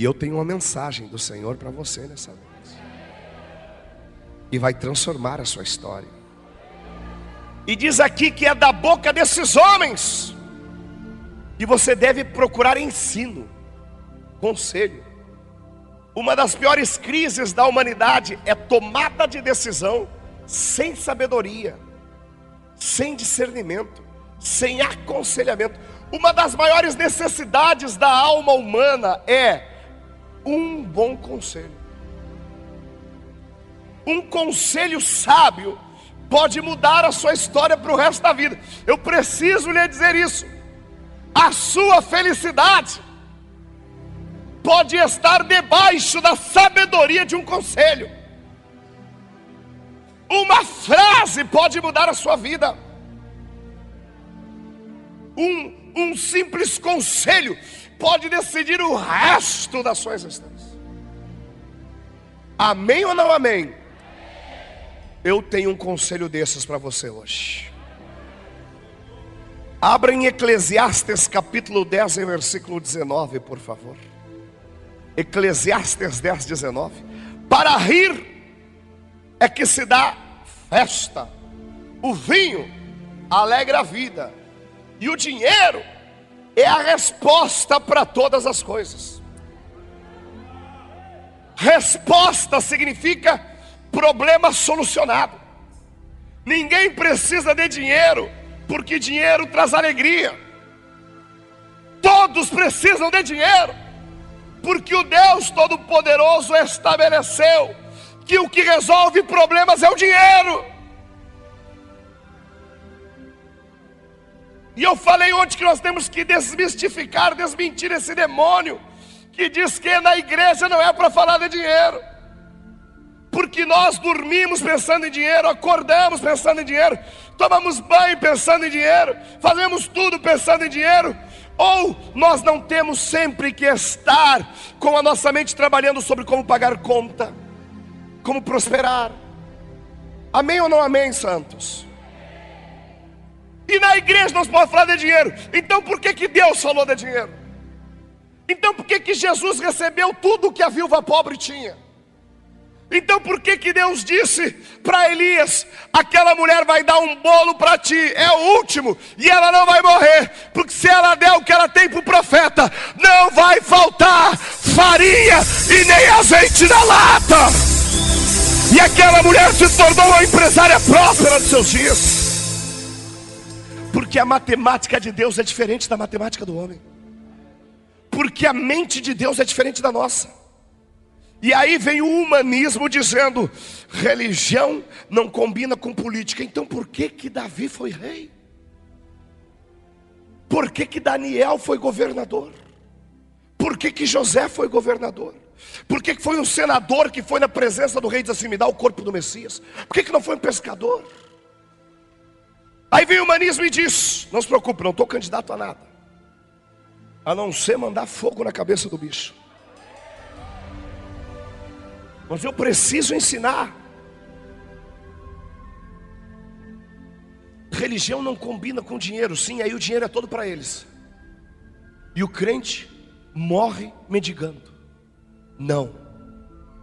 E eu tenho uma mensagem do Senhor para você nessa noite. E vai transformar a sua história. E diz aqui que é da boca desses homens. E você deve procurar ensino, conselho. Uma das piores crises da humanidade é tomada de decisão sem sabedoria, sem discernimento, sem aconselhamento. Uma das maiores necessidades da alma humana é um bom conselho. Um conselho sábio pode mudar a sua história para o resto da vida. Eu preciso lhe dizer isso. A sua felicidade pode estar debaixo da sabedoria de um conselho. Uma frase pode mudar a sua vida. Um, um simples conselho pode decidir o resto da sua existência. Amém ou não amém? Eu tenho um conselho desses para você hoje. Abra em Eclesiastes capítulo 10, versículo 19, por favor. Eclesiastes 10, 19. Para rir é que se dá festa, o vinho alegra a vida, e o dinheiro é a resposta para todas as coisas. Resposta significa problema solucionado. Ninguém precisa de dinheiro, porque dinheiro traz alegria. Todos precisam de dinheiro, porque o Deus Todo-Poderoso estabeleceu que o que resolve problemas é o dinheiro. E eu falei ontem que nós temos que desmistificar, desmentir esse demônio que diz que na igreja não é para falar de dinheiro. Porque nós dormimos pensando em dinheiro, acordamos pensando em dinheiro, tomamos banho pensando em dinheiro, fazemos tudo pensando em dinheiro, ou nós não temos sempre que estar com a nossa mente trabalhando sobre como pagar conta, como prosperar. Amém ou não amém, santos? E na igreja nós podemos falar de dinheiro. Então por que, que Deus falou de dinheiro? Então por que, que Jesus recebeu tudo o que a viúva pobre tinha? Então por que, que Deus disse para Elias: aquela mulher vai dar um bolo para ti, é o último, e ela não vai morrer, porque se ela der o que ela tem para o profeta, não vai faltar farinha e nem azeite na lata. E aquela mulher se tornou uma empresária próspera dos seus dias. Porque a matemática de Deus é diferente da matemática do homem. Porque a mente de Deus é diferente da nossa. E aí vem o humanismo dizendo: religião não combina com política. Então por que que Davi foi rei? Por que que Daniel foi governador? Por que que José foi governador? Por que que foi um senador que foi na presença do rei e disse assim: me dá o corpo do Messias? Por que que não foi um pescador? Aí vem o humanismo e diz: Não se preocupe, não estou candidato a nada, a não ser mandar fogo na cabeça do bicho. Mas eu preciso ensinar. Religião não combina com dinheiro, sim, aí o dinheiro é todo para eles. E o crente morre mendigando. Não,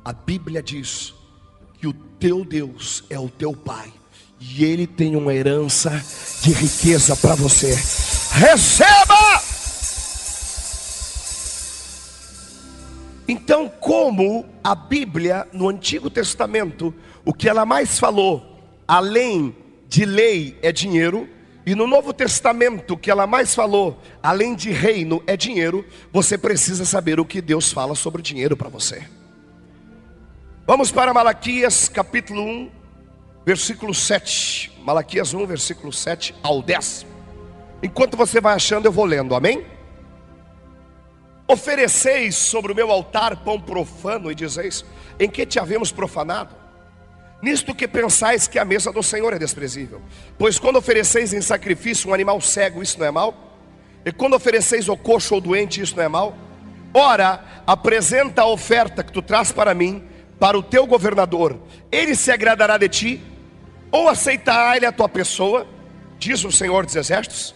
a Bíblia diz que o teu Deus é o teu Pai e Ele tem uma herança de riqueza para você. Receba! Então, como a Bíblia no Antigo Testamento, o que ela mais falou, além de lei, é dinheiro, e no Novo Testamento, o que ela mais falou, além de reino, é dinheiro, você precisa saber o que Deus fala sobre dinheiro para você. Vamos para Malaquias capítulo 1, versículo 7. Malaquias 1, versículo 7 ao 10. Enquanto você vai achando, eu vou lendo, amém? Ofereceis sobre o meu altar pão profano e dizeis: Em que te havemos profanado? Nisto que pensais que a mesa do Senhor é desprezível. Pois quando ofereceis em sacrifício um animal cego, isso não é mal? E quando ofereceis o coxo ou doente, isso não é mal? Ora, apresenta a oferta que tu traz para mim, para o teu governador, ele se agradará de ti ou aceitará ele a tua pessoa, diz o Senhor dos Exércitos.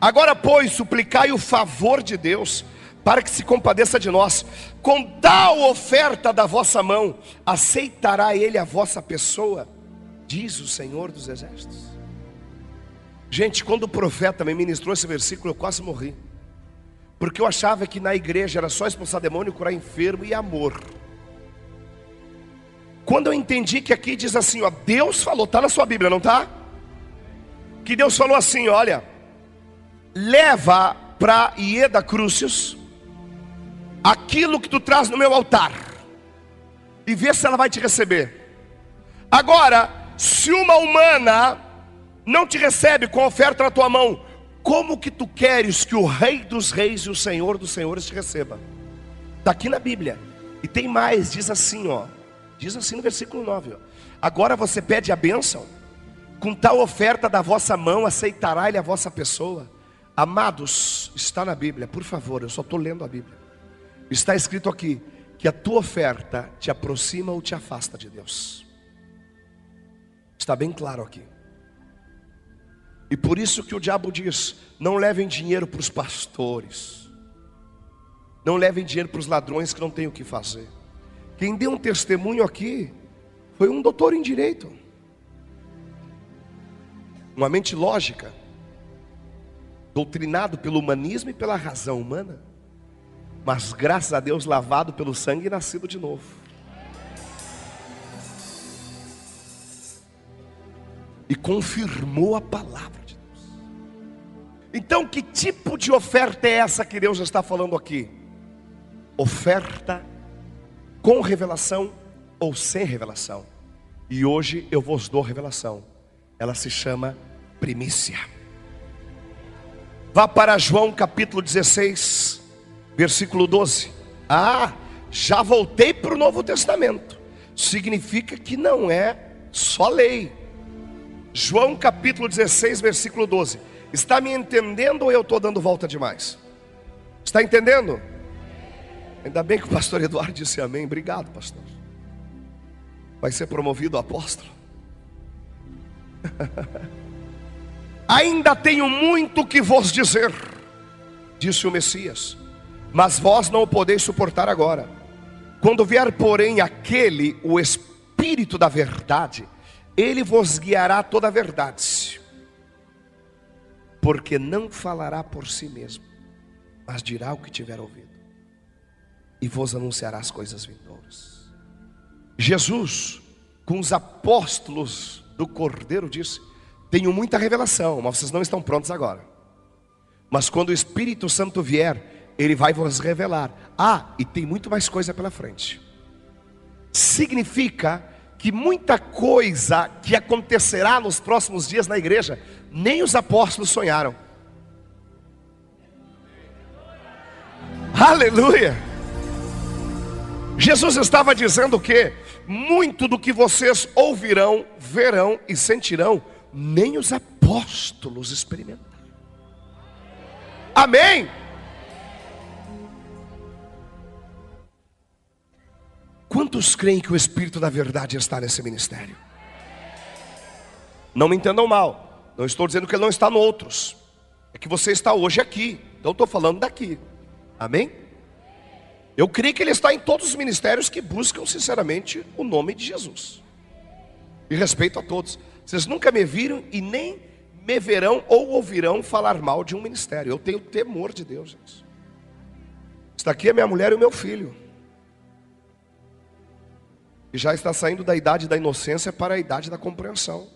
Agora, pois, suplicai o favor de Deus, para que se compadeça de nós. Com tal oferta da vossa mão, aceitará ele a vossa pessoa, diz o Senhor dos Exércitos. Gente, quando o profeta me ministrou esse versículo, eu quase morri. Porque eu achava que na igreja era só expulsar demônio, curar enfermo e amor. Quando eu entendi que aqui diz assim, ó, Deus falou, está na sua Bíblia, não está? Que Deus falou assim, olha, leva para Ieda Crucius aquilo que tu traz no meu altar e vê se ela vai te receber. Agora, se uma humana não te recebe com oferta na tua mão, como que tu queres que o Rei dos Reis e o Senhor dos Senhores te receba? Está aqui na Bíblia. E tem mais, diz assim, ó. Diz assim no versículo 9: ó, Agora você pede a bênção, com tal oferta da vossa mão aceitará ele a vossa pessoa. Amados, está na Bíblia, por favor, eu só estou lendo a Bíblia. Está escrito aqui que a tua oferta te aproxima ou te afasta de Deus. Está bem claro aqui. E por isso que o diabo diz: não levem dinheiro para os pastores, não levem dinheiro para os ladrões que não têm o que fazer. Quem deu um testemunho aqui foi um doutor em direito, uma mente lógica, doutrinado pelo humanismo e pela razão humana mas graças a Deus lavado pelo sangue e nascido de novo. E confirmou a palavra de Deus. Então, que tipo de oferta é essa que Deus está falando aqui? Oferta com revelação ou sem revelação. E hoje eu vos dou revelação. Ela se chama primícia. Vá para João capítulo 16, versículo 12. Ah, já voltei para o Novo Testamento. Significa que não é só lei. João capítulo 16, versículo 12. Está me entendendo ou eu estou dando volta demais? Está entendendo? Ainda bem que o pastor Eduardo disse amém. Obrigado, pastor. Vai ser promovido apóstolo. Ainda tenho muito que vos dizer, disse o Messias mas vós não o podeis suportar agora. Quando vier, porém, aquele, o Espírito da Verdade, ele vos guiará toda a verdade, porque não falará por si mesmo, mas dirá o que tiver ouvido, e vos anunciará as coisas vindouras. Jesus, com os apóstolos do Cordeiro, disse: Tenho muita revelação, mas vocês não estão prontos agora. Mas quando o Espírito Santo vier, ele vai vos revelar. Ah, e tem muito mais coisa pela frente. Significa que muita coisa que acontecerá nos próximos dias na igreja, nem os apóstolos sonharam. Aleluia! Jesus estava dizendo que muito do que vocês ouvirão, verão e sentirão, nem os apóstolos experimentaram. Amém? Quantos creem que o Espírito da Verdade está nesse ministério? Não me entendam mal, não estou dizendo que ele não está no outros, é que você está hoje aqui, então estou falando daqui, amém? Eu creio que ele está em todos os ministérios que buscam sinceramente o nome de Jesus, e respeito a todos, vocês nunca me viram e nem me verão ou ouvirão falar mal de um ministério, eu tenho temor de Deus, gente. Está aqui a minha mulher e o meu filho e já está saindo da idade da inocência para a idade da compreensão,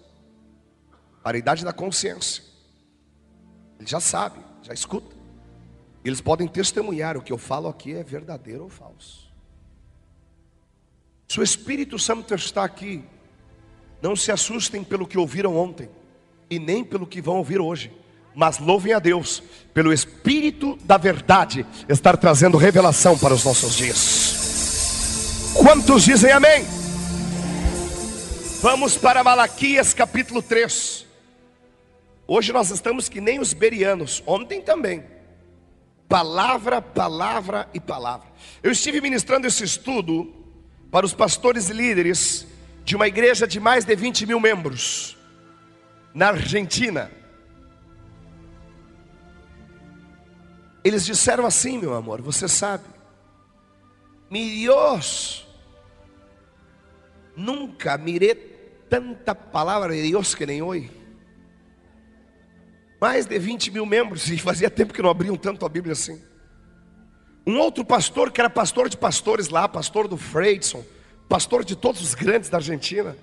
para a idade da consciência. Ele já sabe, já escuta. Eles podem testemunhar o que eu falo aqui é verdadeiro ou falso. Se o Espírito Santo está aqui, não se assustem pelo que ouviram ontem e nem pelo que vão ouvir hoje, mas louvem a Deus pelo Espírito da verdade estar trazendo revelação para os nossos dias. Quantos dizem amém? Vamos para Malaquias capítulo 3. Hoje nós estamos que nem os berianos, ontem também. Palavra, palavra e palavra. Eu estive ministrando esse estudo para os pastores e líderes de uma igreja de mais de 20 mil membros, na Argentina. Eles disseram assim, meu amor, você sabe. Mi Dios, nunca miré tanta palavra de Deus que nem hoje. Mais de 20 mil membros, e fazia tempo que não abriam tanto a Bíblia assim. Um outro pastor, que era pastor de pastores lá, pastor do Freidson, pastor de todos os grandes da Argentina.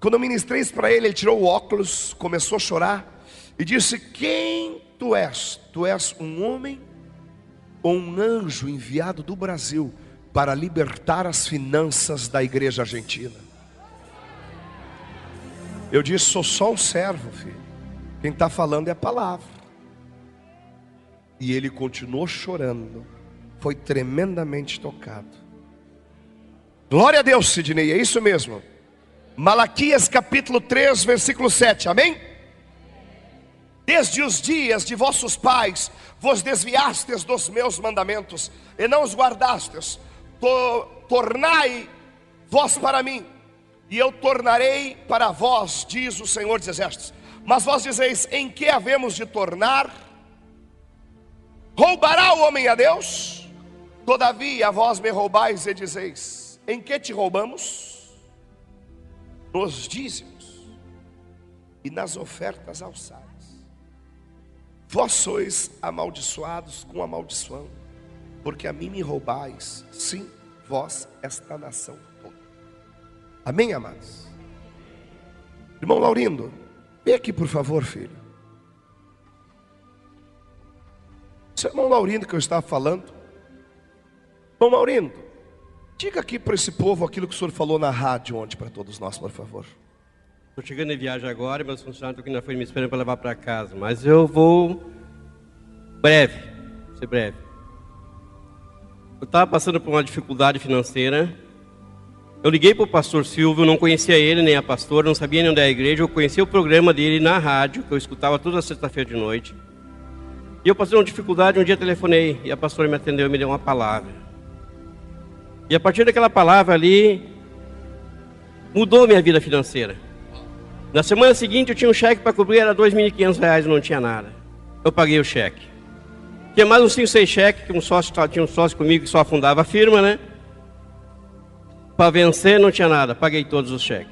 Quando eu ministrei isso para ele, ele tirou o óculos, começou a chorar e disse: Quem tu és? Tu és um homem ou um anjo enviado do Brasil para libertar as finanças da igreja argentina? Eu disse: Sou só um servo, filho. Quem está falando é a palavra. E ele continuou chorando, foi tremendamente tocado. Glória a Deus, Sidney, é isso mesmo. Malaquias capítulo 3, versículo 7, amém? Desde os dias de vossos pais vos desviastes dos meus mandamentos e não os guardastes. To, tornai vós para mim, e eu tornarei para vós, diz o Senhor dos Exércitos. Mas vós dizeis: em que havemos de tornar? Roubará o homem a Deus? Todavia vós me roubais e dizeis: em que te roubamos? Nos dízimos e nas ofertas alçadas. Vós sois amaldiçoados com a maldição, porque a mim me roubais, sim, vós, esta nação toda. Amém, amados? Irmão Laurindo, vem aqui por favor, filho. Seu irmão Laurindo que eu estava falando. Irmão Laurindo, Diga aqui para esse povo aquilo que o senhor falou na rádio ontem para todos nós, por favor. Estou chegando em viagem agora, meus funcionários estão aqui na frente me esperando para levar para casa, mas eu vou breve, ser breve. Eu estava passando por uma dificuldade financeira. Eu liguei para o pastor Silvio, não conhecia ele nem a pastora, não sabia nem onde é a igreja. Eu conhecia o programa dele na rádio, que eu escutava toda sexta-feira de noite. E eu passei uma dificuldade, um dia telefonei e a pastora me atendeu e me deu uma palavra. E a partir daquela palavra ali, mudou minha vida financeira. Na semana seguinte eu tinha um cheque para cobrir, era R$ 2.500 e não tinha nada. Eu paguei o cheque. Tinha mais uns 5, 6 cheques, que um sócio, tinha um sócio comigo que só afundava a firma, né? Para vencer não tinha nada, paguei todos os cheques.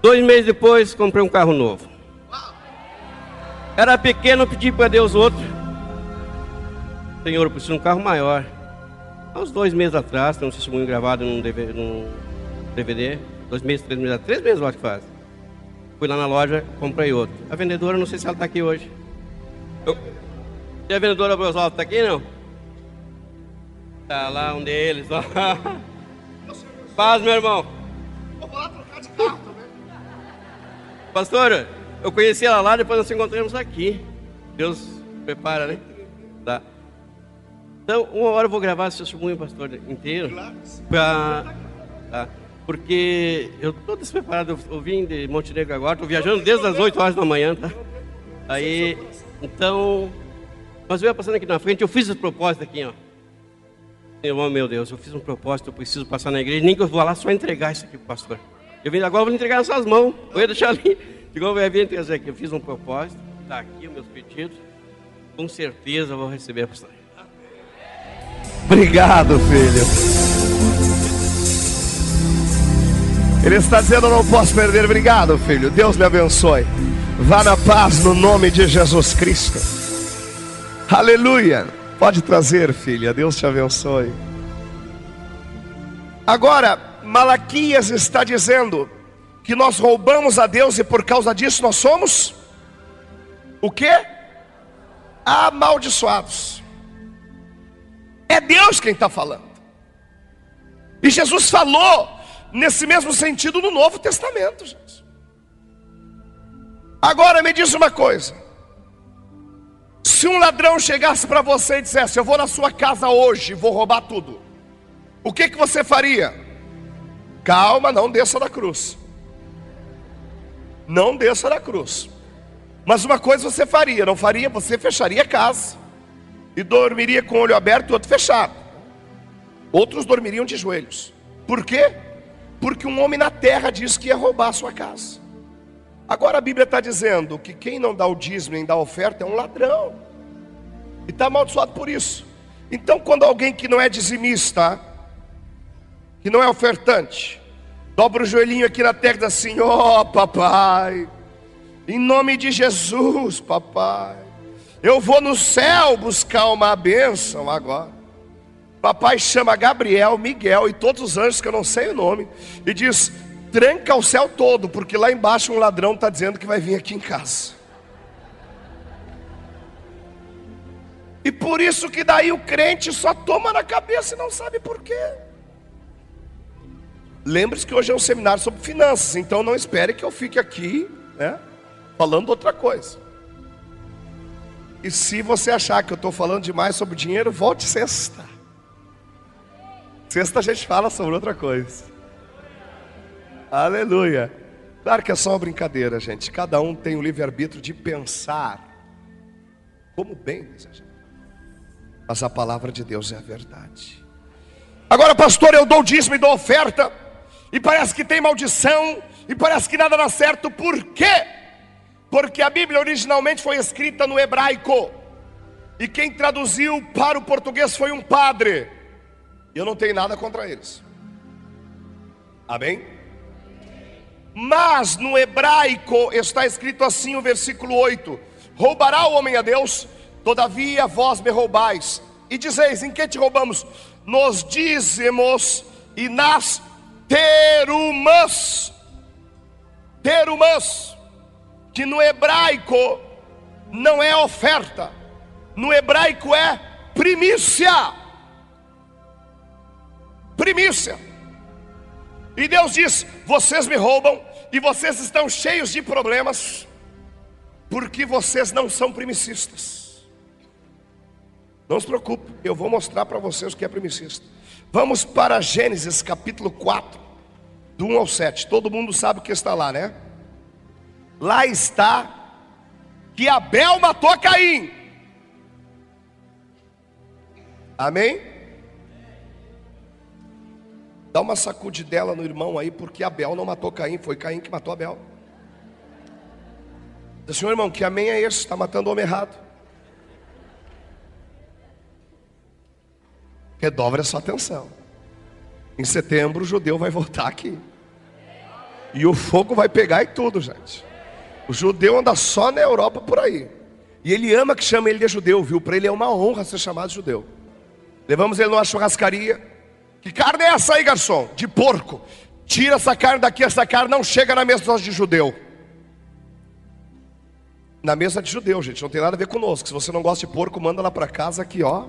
Dois meses depois, comprei um carro novo. Era pequeno, pedi para Deus outro. Senhor, eu preciso de um carro maior. Há uns dois meses atrás, tem um testemunho gravado num DVD, num DVD dois meses, três meses, três meses eu acho que faz. Fui lá na loja, comprei outro. A vendedora, não sei se ela está aqui hoje. Eu... E a vendedora Brosol está aqui não? Tá lá um deles, ó. Paz, meu irmão. Eu vou lá trocar de carro também. Pastora, eu conheci ela lá, depois nós nos encontramos aqui. Deus prepara, né? Tá. Então, uma hora eu vou gravar esse testemunho, pastor, inteiro. Pra, tá? Porque eu estou despreparado. Eu, vim de Montenegro agora, estou viajando desde as 8 horas da manhã, tá? Aí, então, mas eu ia passando aqui na frente, eu fiz esse propósito aqui, ó. Oh, meu Deus, eu fiz um propósito, eu preciso passar na igreja, nem que eu vou lá só entregar isso aqui pro pastor. Eu vim agora, eu vou entregar nas suas mãos. Eu ia deixar ali. Igual eu vim trazer aqui. Eu fiz um propósito, está aqui meus pedidos. Com certeza eu vou receber a pastor. Obrigado, filho. Ele está dizendo: Eu não posso perder. Obrigado, filho. Deus me abençoe. Vá na paz no nome de Jesus Cristo. Aleluia. Pode trazer, filha. Deus te abençoe. Agora, Malaquias está dizendo que nós roubamos a Deus e por causa disso nós somos o que? Amaldiçoados. É Deus quem está falando. E Jesus falou nesse mesmo sentido no Novo Testamento, gente. Agora me diz uma coisa: se um ladrão chegasse para você e dissesse, Eu vou na sua casa hoje, vou roubar tudo, o que, que você faria? Calma, não desça da cruz. Não desça da cruz. Mas uma coisa você faria, não faria? Você fecharia a casa e dormiria com o olho aberto e outro fechado. Outros dormiriam de joelhos. Por quê? Porque um homem na terra disse que ia roubar a sua casa. Agora a Bíblia está dizendo que quem não dá o dízimo nem dá a oferta é um ladrão. E está amaldiçoado por isso. Então, quando alguém que não é dizimista, que não é ofertante, dobra o joelhinho aqui na terra e diz assim: Ó oh, papai, em nome de Jesus, papai, eu vou no céu buscar uma bênção agora. Papai chama Gabriel, Miguel e todos os anjos que eu não sei o nome, e diz: tranca o céu todo, porque lá embaixo um ladrão está dizendo que vai vir aqui em casa. E por isso que daí o crente só toma na cabeça e não sabe por quê. Lembre-se que hoje é um seminário sobre finanças, então não espere que eu fique aqui, né, falando outra coisa. E se você achar que eu estou falando demais sobre dinheiro, volte sexta. Sexta a gente fala sobre outra coisa. Aleluia. Claro que é só uma brincadeira, gente. Cada um tem o livre-arbítrio de pensar como bem mas a palavra de Deus é a verdade. Agora, pastor, eu dou dízimo e dou oferta, e parece que tem maldição, e parece que nada dá certo, por quê? Porque a Bíblia originalmente foi escrita no hebraico, e quem traduziu para o português foi um padre, eu não tenho nada contra eles, amém? Mas no hebraico está escrito assim o versículo 8: Roubará o homem a Deus? Todavia vós me roubais, e dizeis: Em que te roubamos? Nos dízimos e nas terumãs. Terumãs, que no hebraico não é oferta, no hebraico é primícia. Primícia. E Deus diz: Vocês me roubam e vocês estão cheios de problemas, porque vocês não são primicistas. Não se preocupe, eu vou mostrar para vocês o que é primicista. Vamos para Gênesis capítulo 4, do 1 ao 7. Todo mundo sabe o que está lá, né? Lá está que Abel matou Caim. Amém? Dá uma sacudidela no irmão aí, porque Abel não matou Caim, foi Caim que matou Abel. Diz, senhor irmão, que amém é esse? Está matando o homem errado. Redobre a sua atenção. Em setembro o judeu vai voltar aqui. E o fogo vai pegar e tudo, gente. O judeu anda só na Europa por aí. E ele ama que chame ele de judeu, viu? Para ele é uma honra ser chamado de judeu. Levamos ele numa churrascaria. Que carne é essa aí, garçom? De porco. Tira essa carne daqui, essa carne não chega na mesa de judeu. Na mesa de judeu, gente, não tem nada a ver conosco. Se você não gosta de porco, manda lá para casa aqui, ó.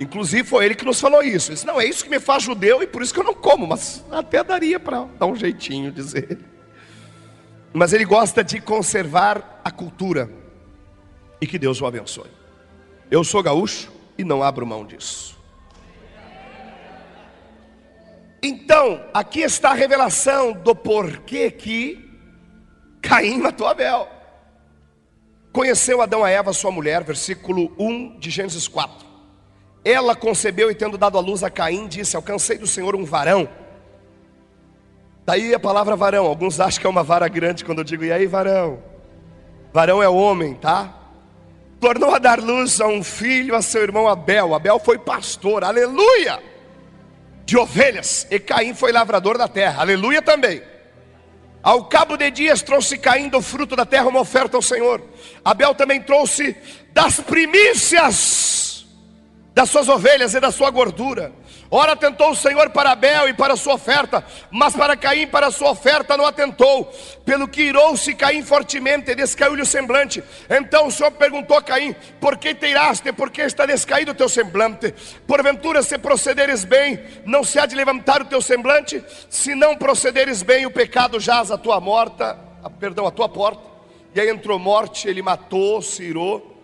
Inclusive foi ele que nos falou isso. Ele disse, não, é isso que me faz judeu e por isso que eu não como, mas até daria para dar um jeitinho dizer. Mas ele gosta de conservar a cultura e que Deus o abençoe. Eu sou gaúcho e não abro mão disso. Então, aqui está a revelação do porquê que Caim matou Abel. Conheceu Adão a Eva, sua mulher, versículo 1 de Gênesis 4. Ela concebeu e tendo dado à luz a Caim, disse: Alcancei do Senhor um varão. Daí a palavra varão, alguns acham que é uma vara grande quando eu digo, e aí varão? Varão é homem, tá? Tornou a dar luz a um filho, a seu irmão Abel. Abel foi pastor, aleluia! De ovelhas, e Caim foi lavrador da terra, aleluia também. Ao cabo de dias trouxe Caim do fruto da terra uma oferta ao Senhor. Abel também trouxe das primícias das suas ovelhas e da sua gordura. Ora atentou o Senhor para Abel e para a sua oferta, mas para Caim para a sua oferta não atentou. Pelo que irou-se Caim fortemente, descaiu-lhe o semblante. Então o Senhor perguntou a Caim: Por que te iraste? Por que está descaído o teu semblante? Porventura, se procederes bem, não se há de levantar o teu semblante? Se não procederes bem, o pecado jaz a tua morta, a, perdão, a tua porta. E aí entrou morte, ele matou, se irou.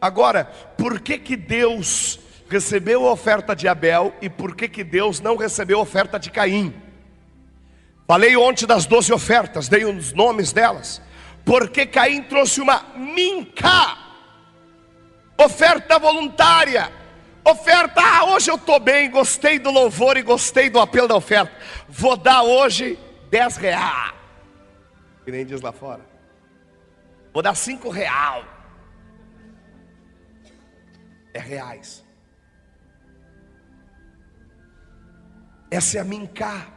Agora, por que que Deus recebeu a oferta de Abel e por que, que Deus não recebeu a oferta de Caim. Falei ontem das doze ofertas, dei os nomes delas. Porque Caim trouxe uma minca, oferta voluntária, oferta, ah, hoje eu estou bem, gostei do louvor e gostei do apelo da oferta. Vou dar hoje dez reais. Que nem diz lá fora. Vou dar cinco real. é reais. Essa é a minca,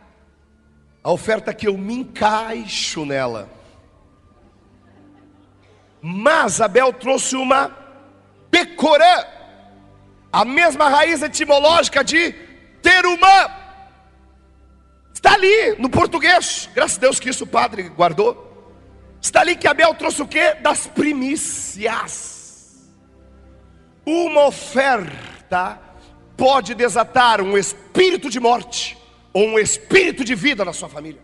a oferta que eu me encaixo nela. Mas Abel trouxe uma pecorã, a mesma raiz etimológica de terumã. Está ali no português, graças a Deus que isso o padre guardou. Está ali que Abel trouxe o que? Das primícias. Uma oferta pode desatar um espírito de morte ou um espírito de vida na sua família.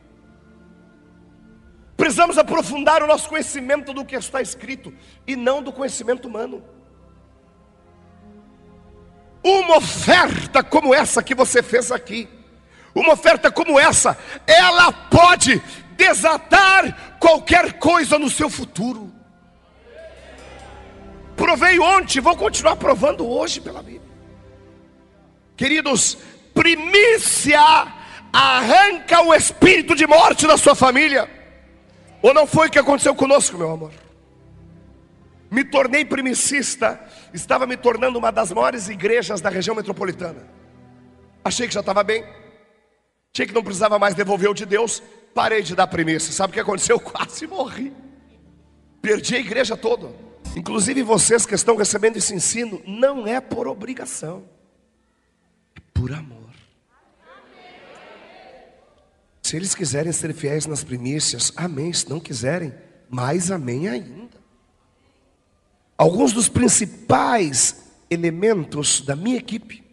Precisamos aprofundar o nosso conhecimento do que está escrito e não do conhecimento humano. Uma oferta como essa que você fez aqui, uma oferta como essa, ela pode desatar qualquer coisa no seu futuro. Provei ontem, vou continuar provando hoje pela Bíblia. Queridos, primícia arranca o espírito de morte da sua família. Ou não foi o que aconteceu conosco, meu amor? Me tornei primicista, estava me tornando uma das maiores igrejas da região metropolitana. Achei que já estava bem, achei que não precisava mais devolver o de Deus, parei de dar primícia. Sabe o que aconteceu? Quase morri. Perdi a igreja toda. Inclusive vocês que estão recebendo esse ensino, não é por obrigação, por amor. Se eles quiserem ser fiéis nas primícias, amém. Se não quiserem, mais amém ainda. Alguns dos principais elementos da minha equipe,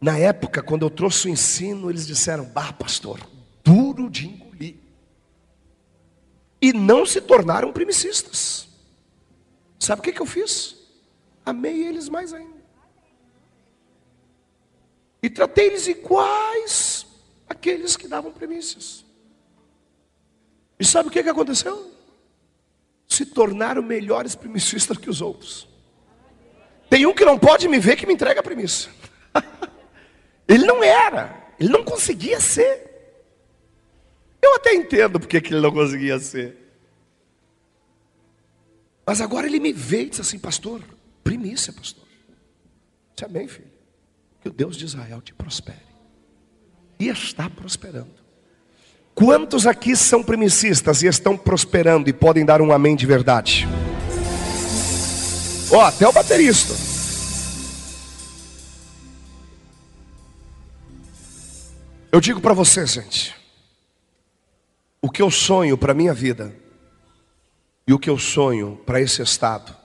na época, quando eu trouxe o ensino, eles disseram: Bah, pastor, duro de engolir. E não se tornaram primicistas. Sabe o que, que eu fiz? Amei eles mais ainda. E tratei eles iguais aqueles que davam premissas. E sabe o que, que aconteceu? Se tornaram melhores premissistas que os outros. Tem um que não pode me ver que me entrega a premissa. ele não era, ele não conseguia ser. Eu até entendo porque que ele não conseguia ser. Mas agora ele me vê e diz assim, pastor, primícia, pastor. Disse, amém, filho. Que o Deus de Israel te prospere e está prosperando. Quantos aqui são primicistas e estão prosperando e podem dar um amém de verdade? Ó, oh, até o baterista. Eu digo para você, gente, o que eu sonho para minha vida e o que eu sonho para esse estado,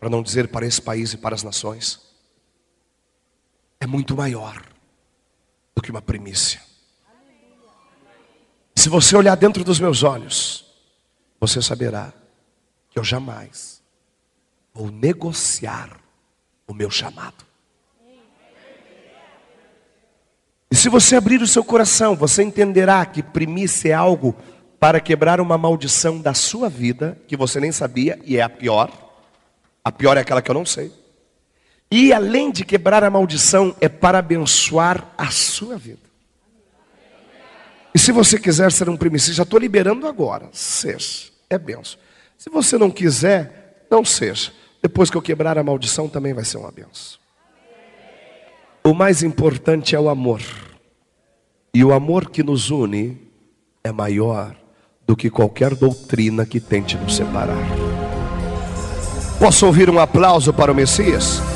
para não dizer para esse país e para as nações, é muito maior do que uma primícia. Se você olhar dentro dos meus olhos, você saberá que eu jamais vou negociar o meu chamado. E se você abrir o seu coração, você entenderá que primícia é algo para quebrar uma maldição da sua vida, que você nem sabia, e é a pior. A pior é aquela que eu não sei. E além de quebrar a maldição, é para abençoar a sua vida. E se você quiser ser um primicista, já estou liberando agora. Seja, é benção. Se você não quiser, não seja. Depois que eu quebrar a maldição, também vai ser uma benção. O mais importante é o amor. E o amor que nos une é maior do que qualquer doutrina que tente nos separar. Posso ouvir um aplauso para o Messias?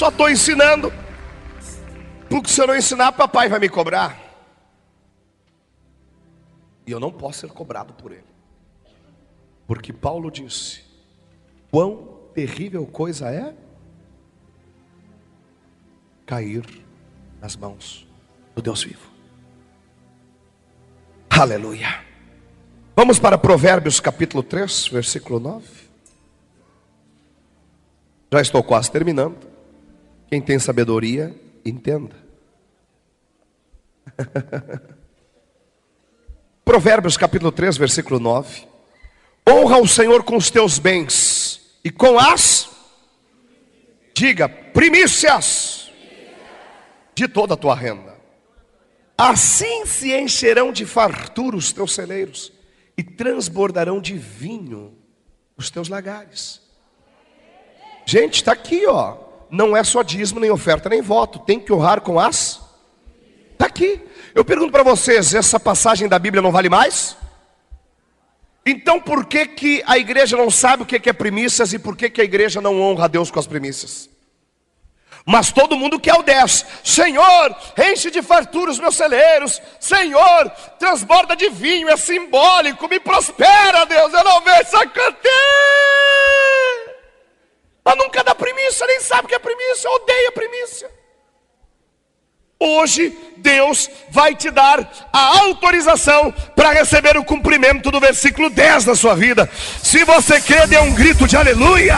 Só estou ensinando. Porque se eu não ensinar, papai vai me cobrar. E eu não posso ser cobrado por ele. Porque Paulo disse: Quão terrível coisa é cair nas mãos do Deus vivo. Aleluia. Vamos para Provérbios capítulo 3, versículo 9. Já estou quase terminando. Quem tem sabedoria, entenda. Provérbios capítulo 3, versículo 9. Honra o Senhor com os teus bens e com as, diga, primícias de toda a tua renda. Assim se encherão de fartura os teus celeiros e transbordarão de vinho os teus lagares. Gente, está aqui, ó. Não é só dízimo, nem oferta, nem voto. Tem que honrar com as. Está aqui. Eu pergunto para vocês: essa passagem da Bíblia não vale mais? Então por que, que a igreja não sabe o que é primícias e por que, que a igreja não honra a Deus com as primícias? Mas todo mundo quer o 10. Senhor, enche de fartura os meus celeiros. Senhor, transborda de vinho, é simbólico, me prospera, Deus. Eu não vejo sacanteio. Nunca dá primícia, nem sabe o que é primícia, odeia primícia. Hoje Deus vai te dar a autorização para receber o cumprimento do versículo 10 da sua vida. Se você quer, dê um grito de aleluia.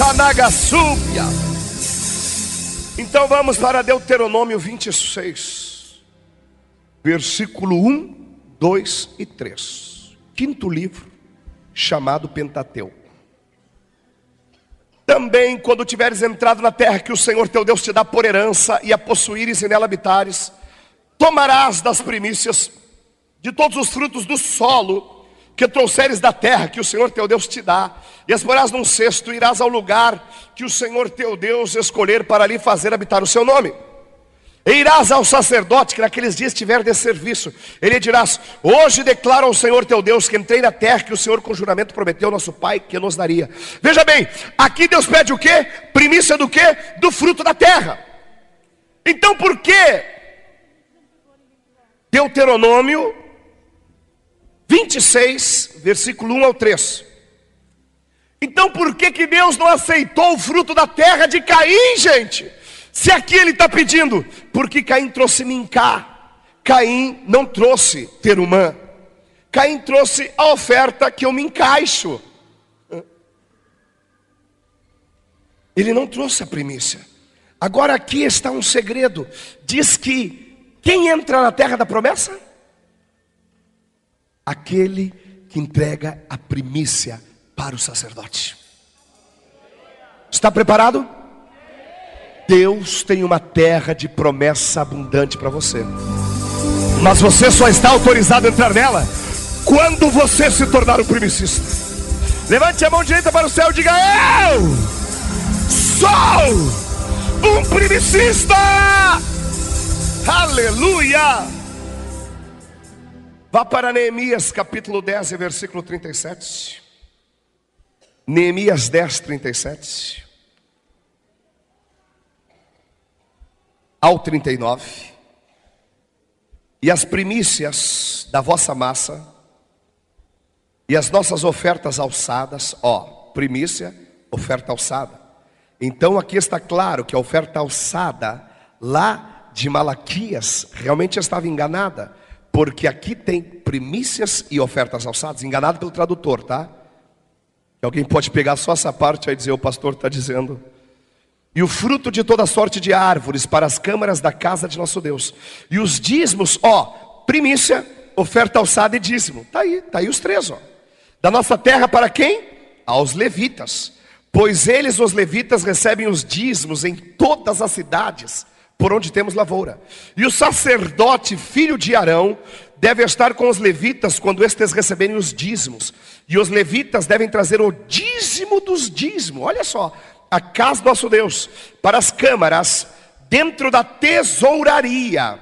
Xanagasúbia. Então vamos para Deuteronômio 26, versículo 1, 2 e 3. Quinto livro, chamado Pentateuco. Também, quando tiveres entrado na terra que o Senhor teu Deus te dá por herança, e a possuíres e nela habitares, tomarás das primícias de todos os frutos do solo que trouxeres da terra que o Senhor teu Deus te dá, e as porás num cesto, e irás ao lugar que o Senhor teu Deus escolher para ali fazer habitar o seu nome. E irás ao sacerdote que naqueles dias tiver de serviço. Ele dirás: Hoje declara ao Senhor teu Deus que entrei na terra que o Senhor com juramento prometeu nosso pai que nos daria. Veja bem, aqui Deus pede o que? Primícia do que? Do fruto da terra. Então por que Deuteronômio 26, versículo 1 ao 3. Então por que, que Deus não aceitou o fruto da terra de Caim, gente? Se aqui ele está pedindo, porque Caim trouxe minká, Caim não trouxe terumã, Caim trouxe a oferta que eu me encaixo. Ele não trouxe a primícia. Agora aqui está um segredo: diz que quem entra na terra da promessa? Aquele que entrega a primícia para o sacerdote. Está preparado? Deus tem uma terra de promessa abundante para você. Mas você só está autorizado a entrar nela quando você se tornar um primicista. Levante a mão direita para o céu e diga: Eu sou um primicista. Aleluia! Vá para Neemias capítulo 10, versículo 37. Neemias 10, 37. Ao 39. E as primícias da vossa massa e as nossas ofertas alçadas, ó, primícia, oferta alçada. Então aqui está claro que a oferta alçada lá de Malaquias realmente estava enganada, porque aqui tem primícias e ofertas alçadas, enganado pelo tradutor, tá? Alguém pode pegar só essa parte e dizer: o pastor está dizendo e o fruto de toda sorte de árvores para as câmaras da casa de nosso Deus. E os dízimos, ó, primícia, oferta alçada e dízimo. Tá aí, tá aí os três, ó. Da nossa terra para quem? Aos levitas. Pois eles, os levitas, recebem os dízimos em todas as cidades por onde temos lavoura. E o sacerdote, filho de Arão, deve estar com os levitas quando estes receberem os dízimos. E os levitas devem trazer o dízimo dos dízimos. Olha só, a casa do nosso Deus, para as câmaras, dentro da tesouraria.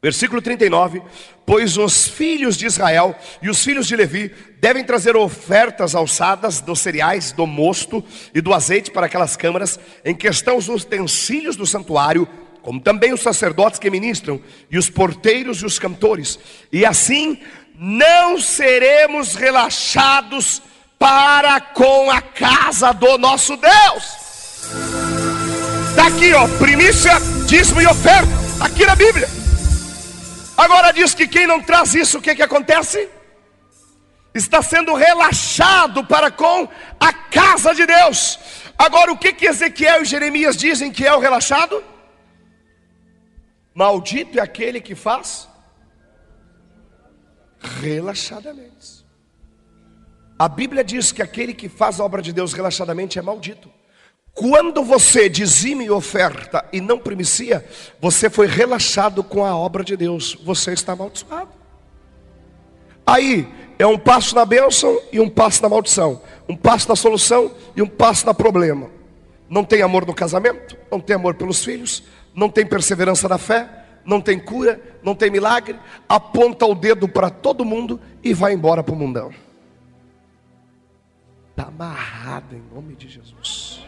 Versículo 39: Pois os filhos de Israel e os filhos de Levi devem trazer ofertas alçadas dos cereais, do mosto e do azeite para aquelas câmaras, em que estão os utensílios do santuário, como também os sacerdotes que ministram, e os porteiros e os cantores, e assim não seremos relaxados para com a casa do nosso Deus. Está aqui, ó, primícia, dízimo e oferta, aqui na Bíblia. Agora diz que quem não traz isso, o que, que acontece? Está sendo relaxado para com a casa de Deus. Agora, o que, que Ezequiel e Jeremias dizem que é o relaxado? Maldito é aquele que faz relaxadamente. A Bíblia diz que aquele que faz a obra de Deus relaxadamente é maldito. Quando você dizime e oferta e não primicia, você foi relaxado com a obra de Deus. Você está amaldiçoado. Aí é um passo na bênção e um passo na maldição. Um passo na solução e um passo na problema. Não tem amor no casamento, não tem amor pelos filhos, não tem perseverança na fé, não tem cura, não tem milagre, aponta o dedo para todo mundo e vai embora para o mundão. Está amarrado em nome de Jesus.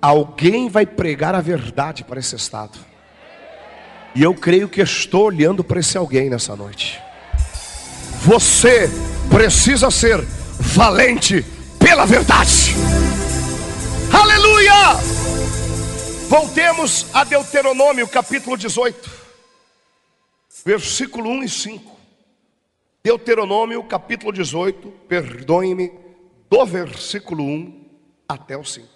Alguém vai pregar a verdade para esse estado. E eu creio que estou olhando para esse alguém nessa noite. Você precisa ser valente pela verdade. Aleluia! Voltemos a Deuteronômio capítulo 18, versículo 1 e 5. Deuteronômio capítulo 18, perdoe-me, do versículo 1 até o 5.